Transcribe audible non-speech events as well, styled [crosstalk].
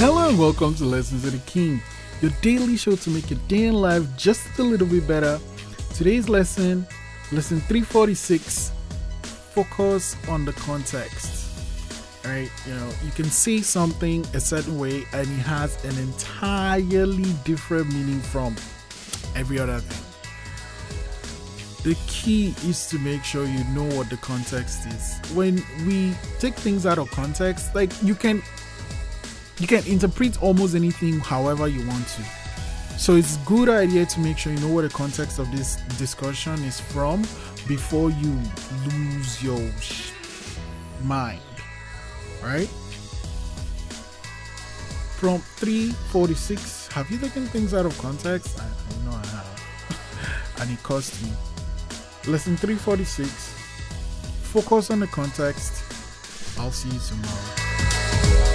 welcome to Lessons of the King, your daily show to make your day in life just a little bit better. Today's lesson, lesson 346, focus on the context. Right? You know, you can say something a certain way and it has an entirely different meaning from every other thing. The key is to make sure you know what the context is. When we take things out of context, like you can you can interpret almost anything however you want to. So it's good idea to make sure you know where the context of this discussion is from before you lose your mind. Right? From 346, have you taken things out of context? I, I know I have. [laughs] and it cost me. Lesson 346. Focus on the context. I'll see you tomorrow.